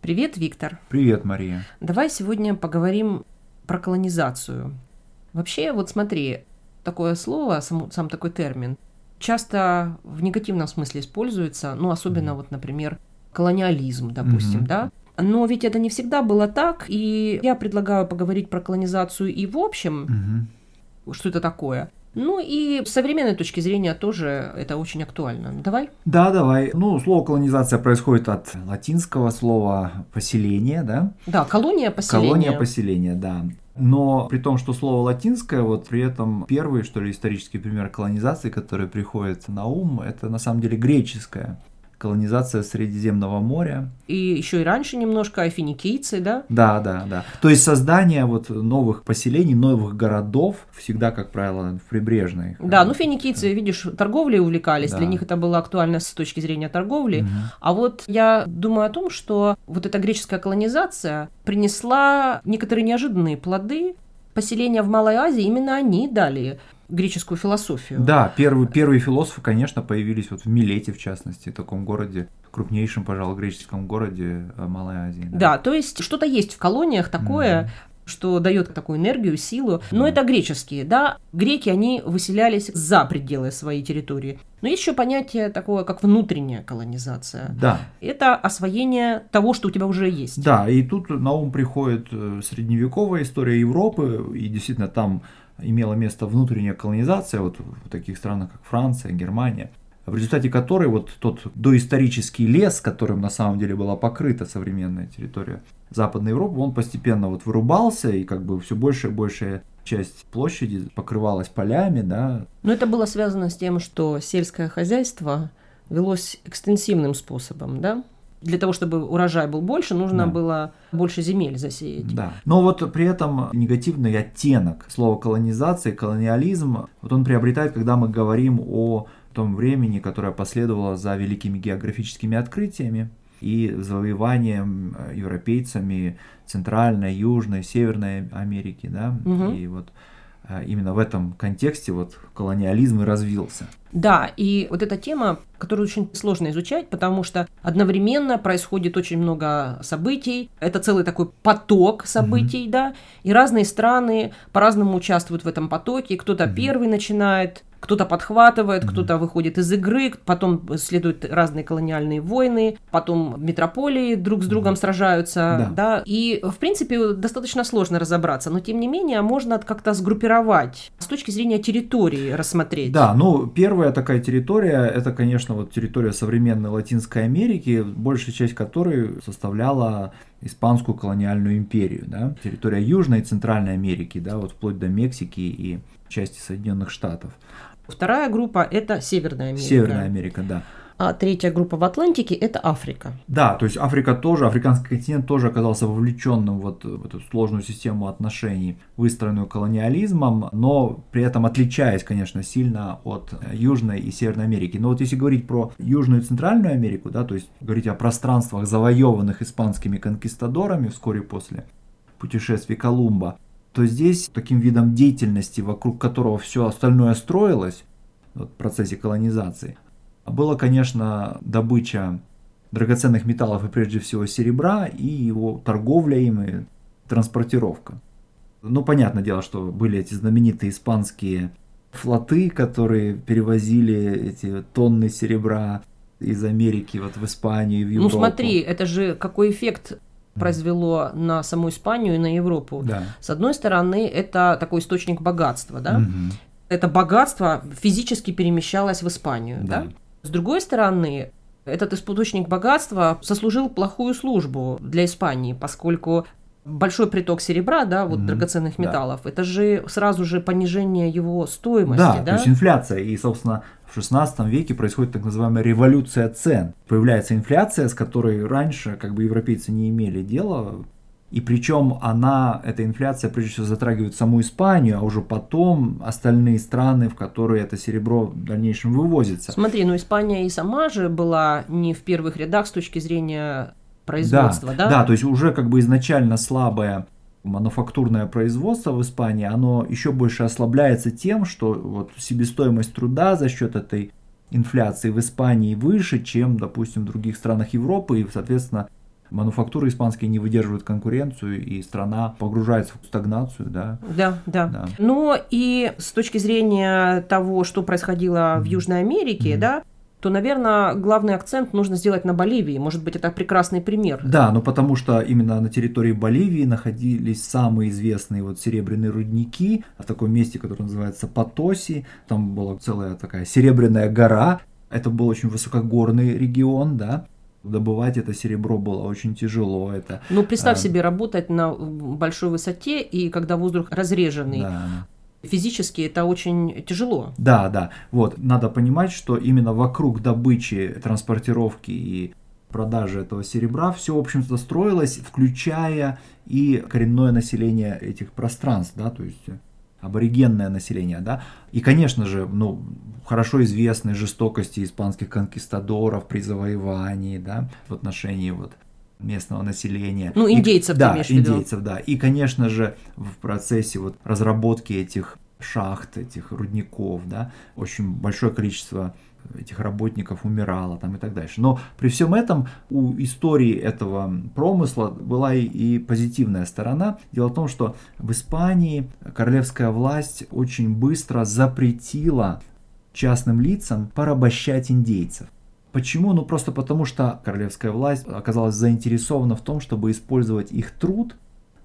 Привет, Виктор. Привет, Мария. Давай сегодня поговорим про колонизацию. Вообще, вот смотри, такое слово, сам, сам такой термин, часто в негативном смысле используется, ну, особенно mm-hmm. вот, например, колониализм, допустим, mm-hmm. да. Но ведь это не всегда было так, и я предлагаю поговорить про колонизацию и в общем, mm-hmm. что это такое. Ну и с современной точки зрения тоже это очень актуально. Давай? Да, давай. Ну, слово колонизация происходит от латинского слова поселение, да? Да, колония поселение. Колония поселение, да. Но при том, что слово латинское, вот при этом первый, что ли, исторический пример колонизации, который приходит на ум, это на самом деле греческое колонизация Средиземного моря. И еще и раньше немножко а финикийцы, да? Да, да, да. То есть создание вот новых поселений, новых городов всегда, как правило, в прибрежной. Да, ну финикийцы, видишь, торговлей увлекались, да. для них это было актуально с точки зрения торговли. Угу. А вот я думаю о том, что вот эта греческая колонизация принесла некоторые неожиданные плоды. Поселения в Малой Азии именно они дали греческую философию. Да, первые, первые философы, конечно, появились вот в Милете, в частности, таком городе, крупнейшем, пожалуй, греческом городе э, Малой Азии. Да, да то есть что-то есть в колониях такое, mm что дает такую энергию, силу. Но это греческие, да. Греки, они выселялись за пределы своей территории. Но есть еще понятие такое, как внутренняя колонизация. Да. Это освоение того, что у тебя уже есть. Да, и тут на ум приходит э, средневековая история Европы, и действительно там имела место внутренняя колонизация вот в таких странах, как Франция, Германия, в результате которой вот тот доисторический лес, которым на самом деле была покрыта современная территория Западной Европы, он постепенно вот вырубался, и как бы все больше и больше часть площади покрывалась полями, да. Но это было связано с тем, что сельское хозяйство велось экстенсивным способом, да? Для того, чтобы урожай был больше, нужно да. было больше земель засеять. Да. Но вот при этом негативный оттенок слова колонизация, колониализм, вот он приобретает, когда мы говорим о том времени, которое последовало за великими географическими открытиями и завоеванием э, европейцами Центральной, Южной, Северной Америки, да, угу. и вот а, именно в этом контексте вот колониализм и развился. Да, и вот эта тема, которую очень сложно изучать, потому что одновременно происходит очень много событий, это целый такой поток событий, mm-hmm. да, и разные страны по-разному участвуют в этом потоке, кто-то mm-hmm. первый начинает, кто-то подхватывает, mm-hmm. кто-то выходит из игры, потом следуют разные колониальные войны, потом метрополии друг с другом mm-hmm. сражаются, да. да, и в принципе достаточно сложно разобраться, но тем не менее можно как-то сгруппировать с точки зрения территории рассмотреть. Да, ну первая такая территория, это, конечно, вот территория современной Латинской Америки, большая часть которой составляла испанскую колониальную империю, да, территория Южной и Центральной Америки, да, вот вплоть до Мексики и части Соединенных Штатов. Вторая группа – это Северная Америка. Северная Америка, да. А третья группа в Атлантике – это Африка. Да, то есть Африка тоже, африканский континент тоже оказался вовлеченным вот в эту сложную систему отношений, выстроенную колониализмом, но при этом отличаясь, конечно, сильно от Южной и Северной Америки. Но вот если говорить про Южную и Центральную Америку, да, то есть говорить о пространствах, завоеванных испанскими конкистадорами вскоре после путешествий Колумба, то здесь таким видом деятельности, вокруг которого все остальное строилось, в процессе колонизации, было, конечно, добыча драгоценных металлов и прежде всего серебра и его торговля им и транспортировка. Ну, понятное дело, что были эти знаменитые испанские флоты, которые перевозили эти тонны серебра из Америки вот в Испанию и в ну, Европу. Ну смотри, это же какой эффект произвело на саму Испанию и на Европу. Да. С одной стороны, это такой источник богатства, да? Угу. Это богатство физически перемещалось в Испанию, да? да? С другой стороны, этот источник богатства сослужил плохую службу для Испании, поскольку большой приток серебра, да, вот mm-hmm. драгоценных металлов, да. это же сразу же понижение его стоимости, да, да? то есть инфляция. И, собственно, в 16 веке происходит так называемая революция цен. Появляется инфляция, с которой раньше как бы европейцы не имели дела, и причем она, эта инфляция, прежде всего, затрагивает саму Испанию, а уже потом остальные страны, в которые это серебро в дальнейшем вывозится. Смотри, ну Испания и сама же была не в первых рядах с точки зрения производства, да? Да, да то есть уже как бы изначально слабое мануфактурное производство в Испании, оно еще больше ослабляется тем, что вот себестоимость труда за счет этой инфляции в Испании выше, чем, допустим, в других странах Европы, и, соответственно, мануфактуры испанские не выдерживают конкуренцию, и страна погружается в стагнацию, да. Да, да. да. Но и с точки зрения того, что происходило mm-hmm. в Южной Америке, mm-hmm. да, то, наверное, главный акцент нужно сделать на Боливии. Может быть, это прекрасный пример. Да, ну потому что именно на территории Боливии находились самые известные вот серебряные рудники в таком месте, которое называется Потоси. Там была целая такая серебряная гора. Это был очень высокогорный регион, да. Добывать это серебро было очень тяжело. Это, ну, представь а... себе работать на большой высоте, и когда воздух разреженный. Да физически это очень тяжело. Да, да. Вот, надо понимать, что именно вокруг добычи, транспортировки и продажи этого серебра все, в общем-то, строилось, включая и коренное население этих пространств, да, то есть аборигенное население, да, и, конечно же, ну, хорошо известны жестокости испанских конкистадоров при завоевании, да, в отношении вот местного населения. Ну, индейцев, и, да, индейцев, да. И, конечно же, в процессе вот разработки этих шахт, этих рудников, да, очень большое количество этих работников умирало там и так дальше. Но при всем этом у истории этого промысла была и, и позитивная сторона. Дело в том, что в Испании королевская власть очень быстро запретила частным лицам порабощать индейцев. Почему? Ну просто потому, что королевская власть оказалась заинтересована в том, чтобы использовать их труд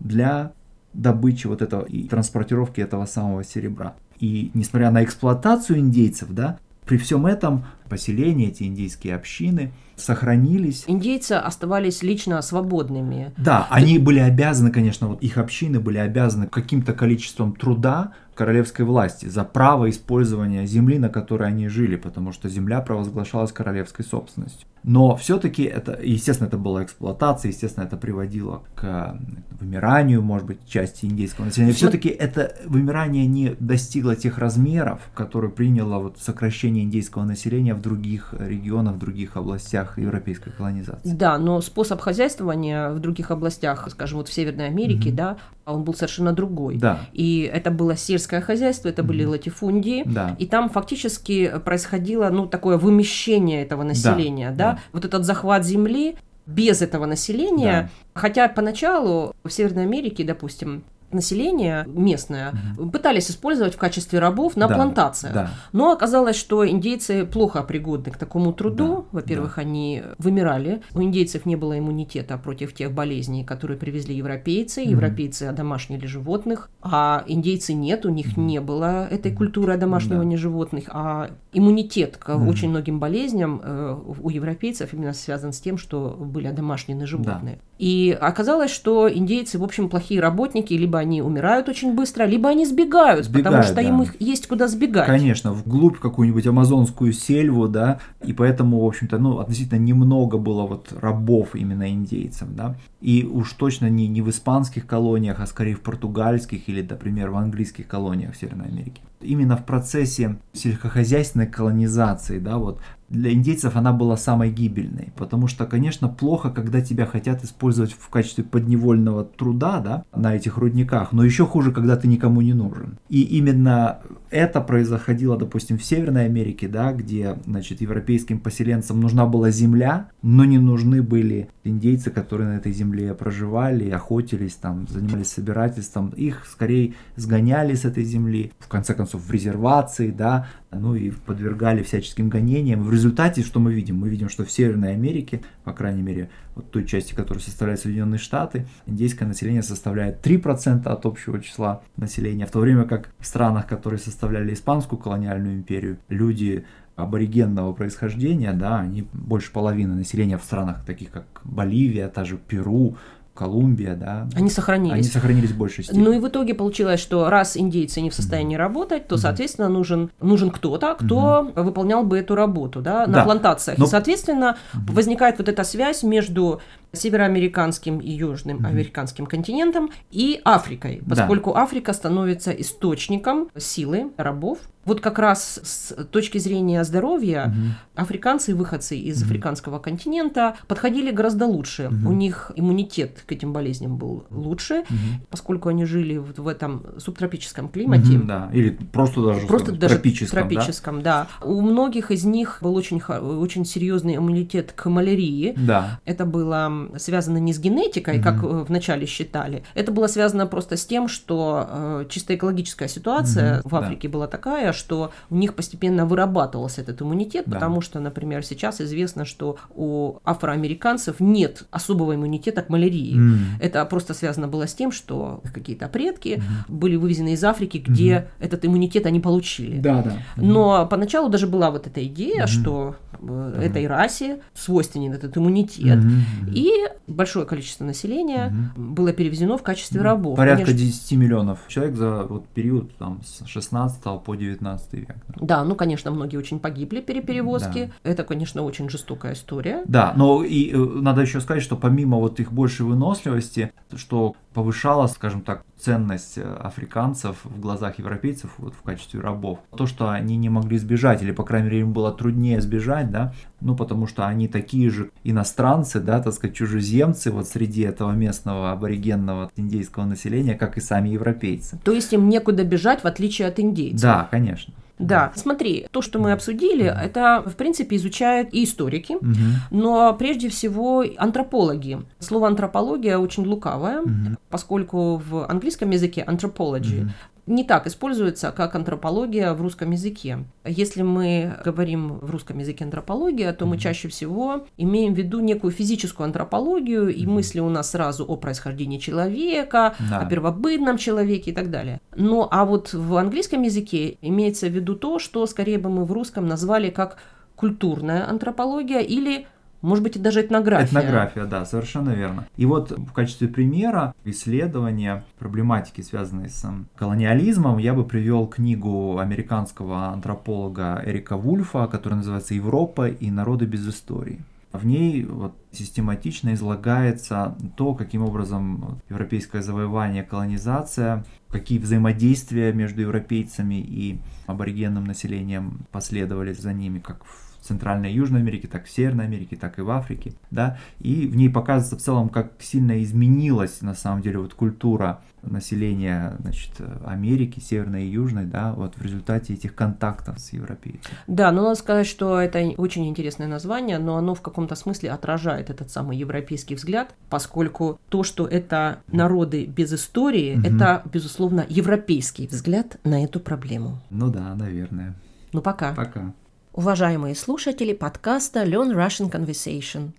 для добычи вот этого и транспортировки этого самого серебра. И несмотря на эксплуатацию индейцев, да, при всем этом поселения, эти индейские общины сохранились. Индейцы оставались лично свободными. Да, они были обязаны, конечно, вот их общины были обязаны каким-то количеством труда королевской власти за право использования земли, на которой они жили, потому что земля провозглашалась королевской собственностью. Но все-таки это, естественно, это была эксплуатация, естественно, это приводило к вымиранию, может быть, части индейского населения. Все-таки это вымирание не достигло тех размеров, которые приняло вот сокращение индейского населения в других регионах, в других областях европейской колонизации. Да, но способ хозяйствования в других областях, скажем, вот в Северной Америке, mm-hmm. да, он был совершенно другой. Да. И это было сельское хозяйство, это mm-hmm. были латифундии, да. и там фактически происходило, ну, такое вымещение этого населения, да, да? вот этот захват земли без этого населения, да. хотя поначалу в Северной Америке, допустим, население местное угу. пытались использовать в качестве рабов на да, плантациях. Да. Но оказалось, что индейцы плохо пригодны к такому труду. Да, Во-первых, да. они вымирали. У индейцев не было иммунитета против тех болезней, которые привезли европейцы. Угу. Европейцы одомашнили животных, а индейцы нет, у них угу. не было этой культуры одомашнивания да. животных. А иммунитет к угу. очень многим болезням э, у европейцев именно связан с тем, что были одомашнены животные. Да. И оказалось, что индейцы, в общем, плохие работники, либо они умирают очень быстро, либо они сбегают, сбегают потому что да. им их есть куда сбегать. Конечно, вглубь какую-нибудь амазонскую сельву, да, и поэтому, в общем-то, ну, относительно немного было вот рабов именно индейцам, да, и уж точно не, не в испанских колониях, а скорее в португальских или, например, в английских колониях в Северной Америке. Именно в процессе сельскохозяйственной колонизации, да, вот для индейцев она была самой гибельной, потому что, конечно, плохо, когда тебя хотят использовать в качестве подневольного труда, да, на этих рудниках, но еще хуже, когда ты никому не нужен. И именно это происходило, допустим, в Северной Америке, да, где, значит, европейским поселенцам нужна была земля, но не нужны были индейцы, которые на этой земле проживали, охотились, там, занимались собирательством. Их скорее сгоняли с этой земли, в конце концов, в резервации, да, ну и подвергали всяческим гонениям. В результате, что мы видим? Мы видим, что в Северной Америке, по крайней мере, вот той части, которая составляет Соединенные Штаты, индейское население составляет 3% от общего числа населения, в то время как в странах, которые составляли Испанскую колониальную империю, люди аборигенного происхождения, да, они больше половины населения в странах таких как Боливия, та же Перу, Колумбия, да. Они сохранились. Они сохранились в большей степени. Ну и в итоге получилось, что раз индейцы не в состоянии mm-hmm. работать, то, соответственно, нужен, нужен кто-то, кто mm-hmm. выполнял бы эту работу, да, на да. плантациях. Но... И, соответственно, mm-hmm. возникает вот эта связь между североамериканским и южным mm-hmm. американским континентом и Африкой, поскольку да. Африка становится источником силы рабов, вот как раз с точки зрения здоровья угу. африканцы и выходцы из угу. африканского континента подходили гораздо лучше. Угу. У них иммунитет к этим болезням был лучше, угу. поскольку они жили вот в этом субтропическом климате. Угу, да, или просто даже, просто даже тропическом, тропическом да? да. У многих из них был очень, очень серьезный иммунитет к малярии. Да. Это было связано не с генетикой, mm-hmm. как э, вначале считали. Это было связано просто с тем, что э, чисто экологическая ситуация mm-hmm. в Африке да. была такая, что у них постепенно вырабатывался этот иммунитет, да. потому что, например, сейчас известно, что у афроамериканцев нет особого иммунитета к малярии. Mm-hmm. Это просто связано было с тем, что какие-то предки mm-hmm. были вывезены из Африки, где mm-hmm. этот иммунитет они получили. Да, да. Но поначалу даже была вот эта идея, mm-hmm. что mm-hmm. этой расе свойственен этот иммунитет, mm-hmm. и большое количество населения mm-hmm. было перевезено в качестве mm-hmm. рабов. Порядка Конечно. 10 миллионов человек за вот период там, с 16 по 19 век. Да, ну, конечно, многие очень погибли при перевозке. Да. Это, конечно, очень жестокая история. Да, но и э, надо еще сказать, что помимо вот их большей выносливости, что повышало, скажем так, ценность э, африканцев в глазах европейцев вот в качестве рабов. То, что они не могли сбежать, или, по крайней мере, им было труднее сбежать, да, ну, потому что они такие же иностранцы, да, так сказать, чужеземцы вот среди этого местного аборигенного индейского населения, как и сами европейцы. То есть им некуда бежать, в отличие от индейцев? Да, конечно. Да, смотри, то, что мы обсудили, это, в принципе, изучают и историки, угу. но прежде всего антропологи. Слово антропология очень лукавое, угу. поскольку в английском языке anthropology угу не так используется, как антропология в русском языке. Если мы говорим в русском языке антропология, то мы чаще всего имеем в виду некую физическую антропологию, и мысли у нас сразу о происхождении человека, да. о первобытном человеке и так далее. Но а вот в английском языке имеется в виду то, что скорее бы мы в русском назвали как культурная антропология или может быть, и даже этнография. Этнография, да, совершенно верно. И вот в качестве примера исследования проблематики, связанной с колониализмом, я бы привел книгу американского антрополога Эрика Вульфа, которая называется «Европа и народы без истории». В ней вот систематично излагается то, каким образом европейское завоевание, колонизация, какие взаимодействия между европейцами и аборигенным населением последовали за ними, как в Центральной и Южной Америке, так и в Северной Америке, так и в Африке, да, и в ней показывается в целом, как сильно изменилась на самом деле вот культура населения значит, Америки, Северной и Южной, да, вот в результате этих контактов с европейцами. Да, но надо сказать, что это очень интересное название, но оно в каком-то смысле отражает этот самый европейский взгляд, поскольку то, что это народы без истории, угу. это, безусловно, европейский взгляд на эту проблему. Ну да, наверное. Ну пока. Пока уважаемые слушатели подкаста Learn Russian Conversation.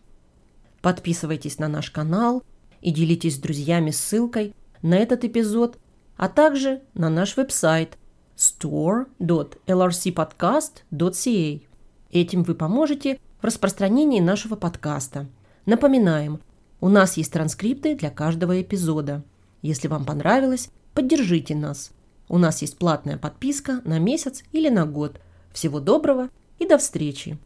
Подписывайтесь на наш канал и делитесь с друзьями ссылкой на этот эпизод, а также на наш веб-сайт store.lrcpodcast.ca. Этим вы поможете в распространении нашего подкаста. Напоминаем, у нас есть транскрипты для каждого эпизода. Если вам понравилось, поддержите нас. У нас есть платная подписка на месяц или на год. Всего доброго и до встречи!